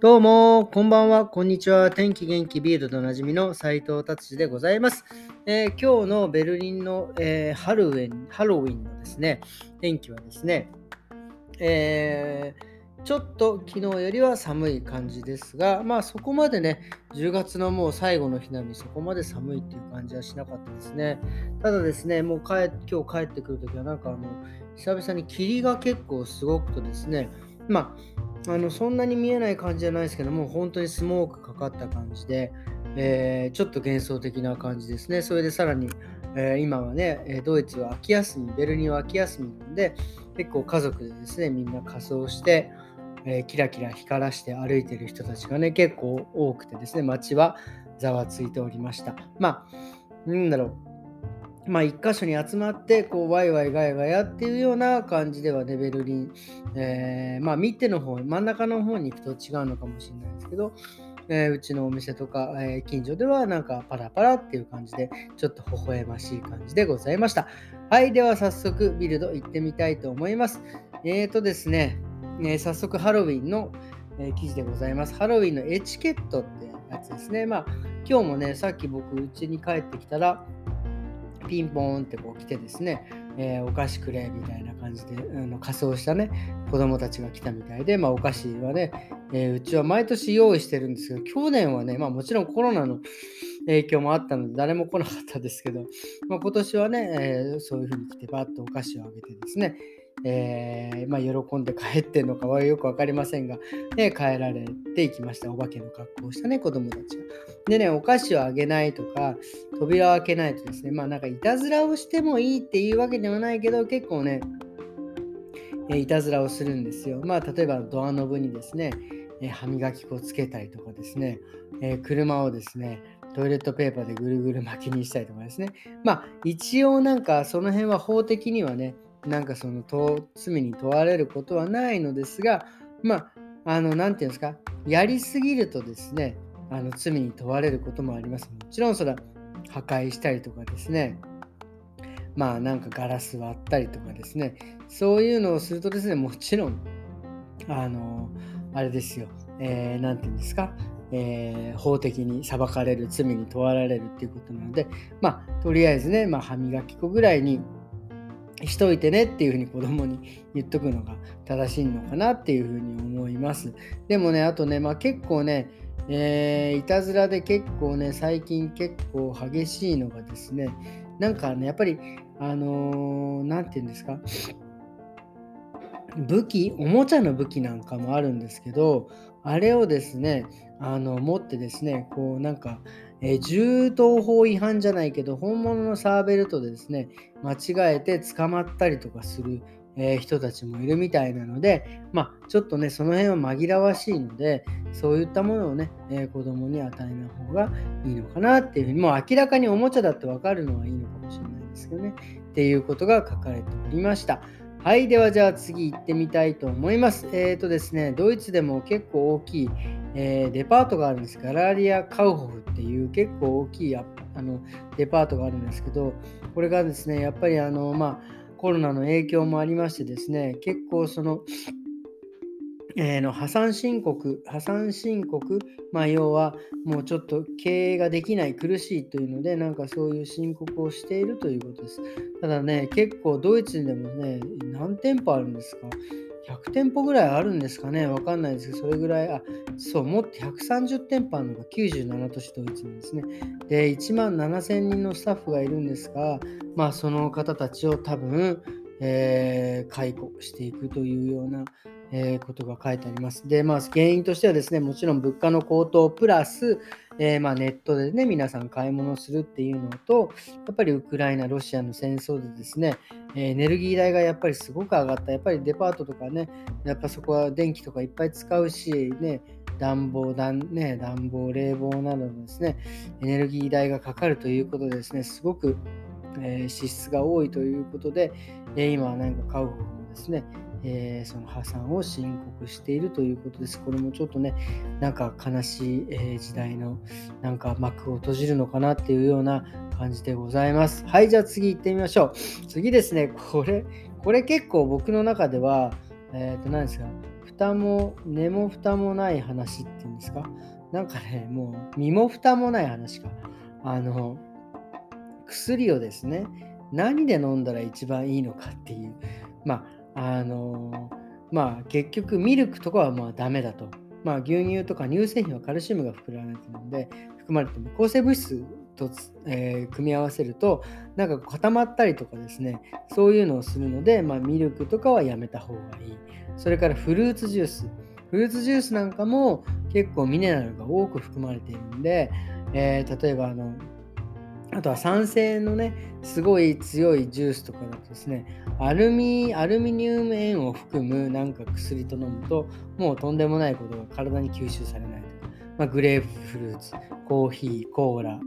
どうも、こんばんは、こんにちは。天気元気ビールドおなじみの斉藤達治でございます。えー、今日のベルリンの、えー、ハロウィンハロウィンのですね、天気はですね、えー、ちょっと昨日よりは寒い感じですが、まあそこまでね、10月のもう最後の日並み、そこまで寒いっていう感じはしなかったですね。ただですね、もう帰今日帰ってくるときはなんかあの、久々に霧が結構すごくとですね、まああのそんなに見えない感じじゃないですけども、本当にスモークかかった感じで、えー、ちょっと幻想的な感じですね。それでさらに、えー、今はね、ドイツは秋休み、ベルリンは秋休みなんで、結構家族でですね、みんな仮装して、えー、キラキラ光らして歩いてる人たちがね、結構多くてですね、街はざわついておりました。まあ、なんだろう、まあ、一箇所に集まって、こう、ワイワイガヤガヤっていうような感じではね、ベルリン、えー、まあ、見ての方、真ん中の方に行くと違うのかもしれないですけど、えー、うちのお店とか、えー、近所ではなんかパラパラっていう感じで、ちょっと微笑ましい感じでございました。はい、では早速ビルド行ってみたいと思います。えーとですね、えー、早速ハロウィンの、えー、記事でございます。ハロウィンのエチケットってやつですね。まあ、今日もね、さっき僕、うちに帰ってきたら、ピンポーンってこう来てですね、えー、お菓子くれみたいな感じで、あの仮装したね、子供たちが来たみたいで、まあ、お菓子はね、えー、うちは毎年用意してるんですけど、去年はね、まあ、もちろんコロナの影響もあったので、誰も来なかったですけど、まあ、今年はね、えー、そういう風に来て、バッとお菓子をあげてですね、えー、まあ、喜んで帰ってんのかはよく分かりませんが、ね、帰られていきました。お化けの格好をしたね、子供たちが。でね、お菓子をあげないとか、扉を開けないとですね、まあなんかいたずらをしてもいいっていうわけではないけど、結構ね、いたずらをするんですよ。まあ例えばドアノブにですね、歯磨き粉をつけたりとかですね、え、車をですね、トイレットペーパーでぐるぐる巻きにしたりとかですね。まあ一応なんかその辺は法的にはね、なんかその罪に問われることはないのですが、まあ、あの、なんていうんですか、やりすぎるとですね、あの罪に問われることもあります。もちろんそれは破壊したりとかですね、まあなんかガラス割ったりとかですね、そういうのをするとですね、もちろん、あの、あれですよ、えー、なんていうんですか、えー、法的に裁かれる、罪に問われるっていうことなので、まあ、とりあえずね、まあ、歯磨き粉ぐらいにしといてねっていうふうに子供に言っとくのが正しいのかなっていうふうに思います。でもね、あとね、まあ、結構ね、えー、いたずらで結構ね、最近結構激しいのがですね、なんかね、やっぱり、あのー、なんて言うんですか、武器、おもちゃの武器なんかもあるんですけど、あれをですね、あの持ってですね、こうなんか、え、銃刀法違反じゃないけど、本物のサーベルとですね、間違えて捕まったりとかする、え、人たちもいるみたいなので、まあ、ちょっとね、その辺は紛らわしいので、そういったものをね、えー、子供に与えない方がいいのかなっていうふうに、もう明らかにおもちゃだってわかるのはいいのかもしれないですけどね、っていうことが書かれておりました。はい、ではじゃあ次行ってみたいと思います。えっ、ー、とですね、ドイツでも結構大きい、えー、デパートがあるんです。ガラリア・カウホフっていう結構大きいあのデパートがあるんですけど、これがですね、やっぱりあの、まあ、コロナの影響もありましてですね、結構その、えー、の破産申告、破産申告、まあ、要はもうちょっと経営ができない、苦しいというので、なんかそういう申告をしているということです。ただね、結構ドイツでもね、何店舗あるんですか ?100 店舗ぐらいあるんですかね？わかんないですけど、それぐらい、あ、そう、もっと130店舗あるのが97都市ドイツなんですね。で、1万7000人のスタッフがいるんですが、まあその方たちを多分、えー、解雇していくというようなえー、ことが書いてあります。で、まあ、原因としてはですね、もちろん物価の高騰プラス、えー、まあ、ネットでね、皆さん買い物するっていうのと、やっぱりウクライナ、ロシアの戦争でですね、エネルギー代がやっぱりすごく上がった。やっぱりデパートとかね、やっぱそこは電気とかいっぱい使うし、ね、暖房、暖ね、暖房、冷房などのですね、エネルギー代がかかるということでですね、すごく、えー、支出が多いということで、え、今はなんか買う方もですね、えー、その破産を申告しているということです。これもちょっとね、なんか悲しい、えー、時代のなんか幕を閉じるのかなっていうような感じでございます。はい、じゃあ次行ってみましょう。次ですね、これ、これ結構僕の中では、えっ、ー、と何ですか、蓋も根も蓋もない話っていうんですか？なんかねもう身も蓋もない話かあの薬をですね何で飲んだら一番いいのかっていう。まああのまあ結局ミルクとかはまあダメだと。まあ牛乳とか乳製品はカルシウムが含まれているので含まれている抗生物質と、えー、組み合わせるとなんか固まったりとかですねそういうのをするので、まあ、ミルクとかはやめた方がいい。それからフルーツジュース。フルーツジュースなんかも結構ミネラルが多く含まれているんで、えー、例えばあのあとは酸性のね、すごい強いジュースとかだとですね、アルミ、アルミニウム塩を含むなんか薬と飲むと、もうとんでもないことが体に吸収されないとか、まあ、グレープフルーツ、コーヒー、コーラ、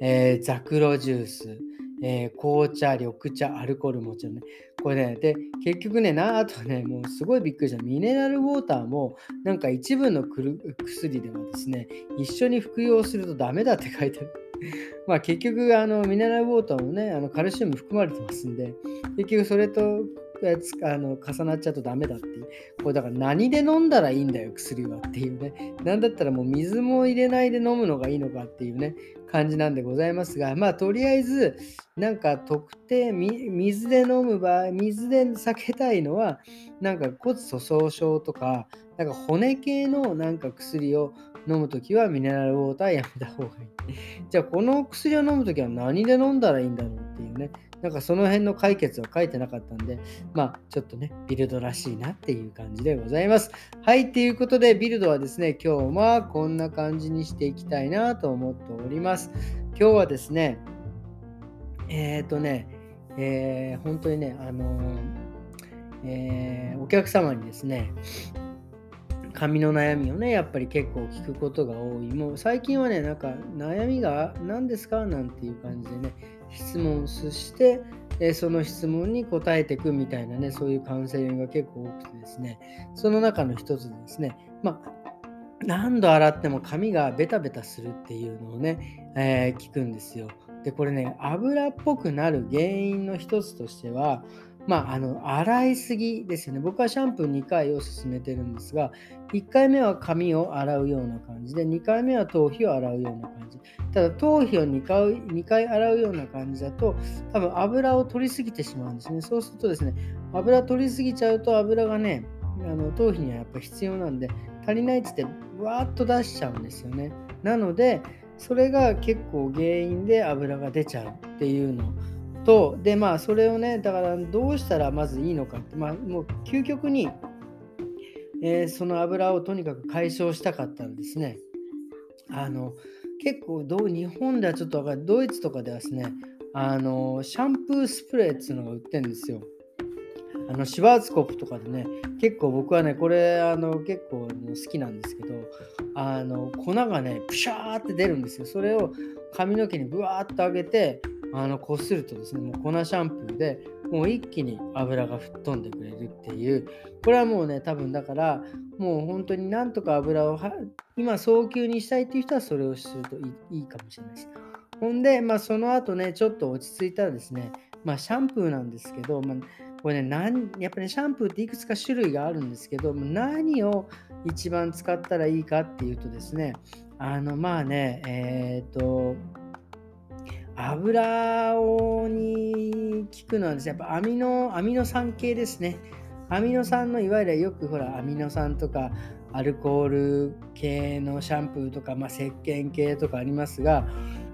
えー、ザクロジュース、えー、紅茶、緑茶、アルコールもちろんね。これね、で、結局ね、なあとね、もうすごいびっくりした。ミネラルウォーターも、なんか一部の薬ではですね、一緒に服用するとダメだって書いてある。まあ結局、あの、ミネラルウォーターもね、あのカルシウム含まれてますんで、結局それとあの重なっちゃうとダメだっていう。これだから何で飲んだらいいんだよ、薬はっていうね。なんだったらもう水も入れないで飲むのがいいのかっていうね、感じなんでございますが、まあとりあえず、なんか特定、水で飲む場合、水で避けたいのは、なんか骨粗鬆症とか、なんか骨系のなんか薬を飲むときはミネラルウォーターやめた方がいい。じゃあこの薬を飲むときは何で飲んだらいいんだろうっていうね。なんかその辺の解決は書いてなかったんで、まあちょっとね、ビルドらしいなっていう感じでございます。はい、ということでビルドはですね、今日はこんな感じにしていきたいなと思っております。今日はですね、えっ、ー、とね、えー、本当にね、あのー、えー、お客様にですね、髪の悩みをね、やっぱり結構聞くことが多い。もう最近はね、なんか悩みが何ですか？なんていう感じでね、質問して、えその質問に答えていくみたいなね、そういうカウンセリングが結構多くてですね、その中の一つでですね、まあ、何度洗っても髪がベタベタするっていうのをね、えー、聞くんですよ。で、これね、油っぽくなる原因の一つとしては、まあ、あの洗いすぎですよね。僕はシャンプー2回を勧めてるんですが、1回目は髪を洗うような感じで、2回目は頭皮を洗うような感じ。ただ、頭皮を2回 ,2 回洗うような感じだと、多分油を取りすぎてしまうんですね。そうするとですね、油取りすぎちゃうと油がね、あの頭皮にはやっぱ必要なんで、足りないっつってわーっと出しちゃうんですよね。なので、それが結構原因で油が出ちゃうっていうのと、で、まあ、それをね、だからどうしたらまずいいのかって、まあ、もう究極に、えー、その油をとにかく解消したかったんですね。あの、結構どう、日本ではちょっと分かる、ドイツとかではですね、あの、シャンプースプレーっていうのが売ってるんですよ。あのシュワーツコップとかでね、結構僕はね、これあの結構好きなんですけど、あの粉がね、プシャーって出るんですよ。それを髪の毛にブワーっと上げて、あのこするとですね、もう粉シャンプーでもう一気に油が吹っ飛んでくれるっていう、これはもうね、多分だから、もう本当になんとか油を今早急にしたいっていう人はそれをするといいかもしれないです。ほんで、まあ、その後ね、ちょっと落ち着いたらですね、まあ、シャンプーなんですけど、まあ、これね何、やっぱり、ね、シャンプーっていくつか種類があるんですけど、何を一番使ったらいいかっていうとですね、あの、まあね、えっ、ー、と、油をに効くのはですね、やっぱアミノ、アミノ酸系ですね。アミノ酸のいわゆるよくほら、アミノ酸とか、アルコール系のシャンプーとか、まあ、石鹸系とかありますが、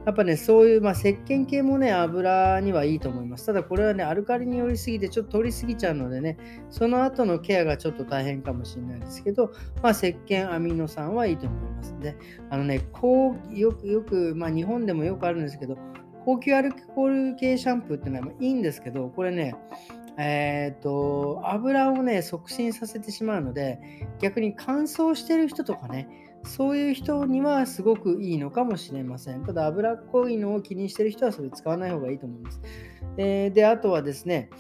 やっぱね、そういう、まあ、石鹸系もね、油にはいいと思います。ただこれはね、アルカリによりすぎてちょっと取りすぎちゃうのでね、その後のケアがちょっと大変かもしれないですけど、まあ、石鹸アミノ酸はいいと思いますで、あのね、こうよくよく、まあ、日本でもよくあるんですけど、高級アルコール系シャンプーっていうのはいいんですけど、これね、えっ、と、油をね、促進させてしまうので、逆に乾燥してる人とかね、そういう人にはすごくいいのかもしれません。ただ、脂っこいのを気にしてる人はそれ使わない方がいいと思います。えー、で、あとはですね、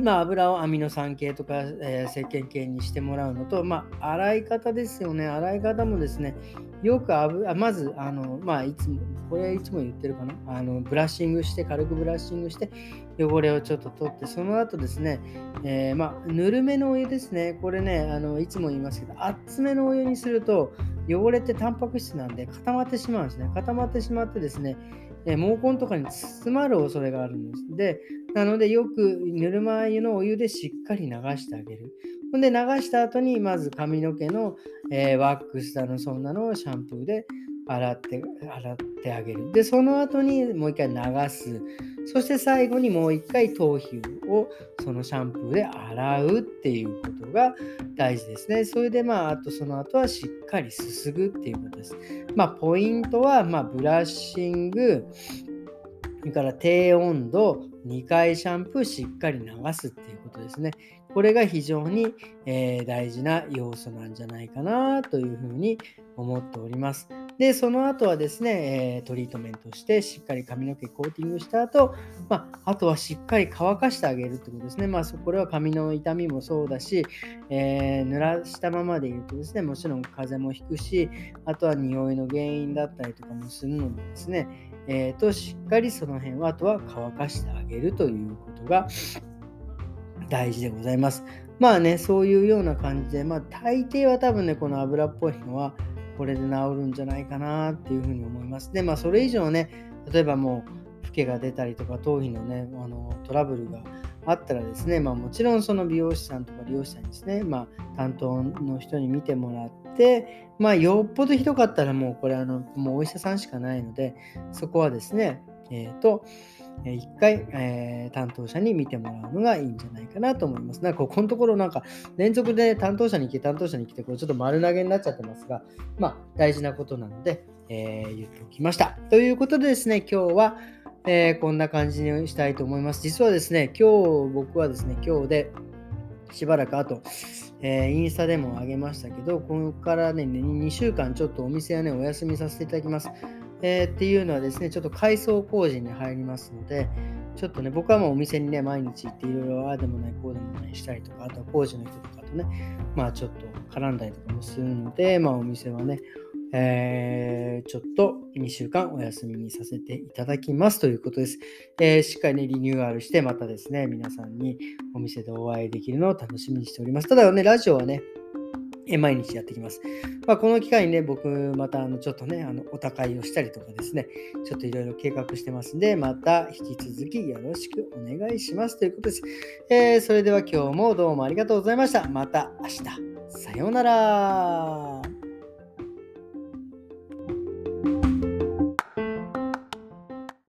まあ、油をアミノ酸系とか、えー、石鹸系にしてもらうのと、まあ、洗い方ですよね。洗い方もですね、よく油、まず、あの、まあ、いつも、これいつも言ってるかな。あの、ブラッシングして、軽くブラッシングして、汚れをちょっと取って、その後ですね、えー、まあ、ぬるめのお湯ですね。これね、あのいつも言いますけど、熱めのお湯にすると、汚れってタンパク質なんで固まってしまうんですね。固まってしまってですね、え毛根とかに包まる恐れがあるんです。で、なのでよくぬるま湯のお湯でしっかり流してあげる。ほんで流した後にまず髪の毛の、えー、ワックスだのそんなのをシャンプーで洗って洗ってあげる。で、その後にもう一回流す。そして最後にもう一回頭皮をそのシャンプーで洗うっていうことが大事ですね。それでまあ、あとその後はしっかりすすぐっていうことです。まあ、ポイントは、まあ、ブラッシング、それから低温度、2回シャンプーしっかり流すっていうことですね。これが非常に、えー、大事な要素なんじゃないかなというふうに思っております。で、その後はですね、えー、トリートメントしてしっかり髪の毛コーティングした後、まあ、あとはしっかり乾かしてあげるってことですね。まあ、これは髪の痛みもそうだし、えー、濡らしたままでいるとですね、もちろん風邪もひくし、あとは匂いの原因だったりとかもするのでですね、えー、としっかりその辺はあとは乾かしてあげるということが大事でございます。まあね、そういうような感じで、まあ大抵は多分ね、この油っぽいのは、これで治るんじゃないかなっていうふうに思います。で、まあ、それ以上ね、例えばもう、老けが出たりとか、頭皮のね、あのトラブルがあったらですね、まあ、もちろんその美容師さんとか利用者にですね、まあ、担当の人に見てもらって、まあ、よっぽどひどかったらもうこれあの、もうお医者さんしかないので、そこはですね、えっ、ー、と、一回、えー、担当者に見てもらうのがいいんじゃないかなと思います。なんかここのところなんか連続で担当者に来て担当者に来てこれちょっと丸投げになっちゃってますが、まあ大事なことなので、えー、言っておきました。ということでですね、今日は、えー、こんな感じにしたいと思います。実はですね、今日僕はですね、今日でしばらくあと、えー、インスタでもあげましたけど、ここからね、2週間ちょっとお店はね、お休みさせていただきます。えー、っていうのはですね、ちょっと改装工事に入りますので、ちょっとね、僕はもうお店にね、毎日行っていろいろああでもない、こうでもないしたりとか、あとは工事の人とかとね、まあちょっと絡んだりとかもするので、まあお店はね、えー、ちょっと2週間お休みにさせていただきますということです。えー、しっかりね、リニューアルして、またですね、皆さんにお店でお会いできるのを楽しみにしております。ただね、ラジオはね、毎日やってきます。まあ、この機会にね、僕、またあのちょっとね、あのお高いをしたりとかですね、ちょっといろいろ計画してますんで、また引き続きよろしくお願いしますということです。えー、それでは今日もどうもありがとうございました。また明日。さようなら。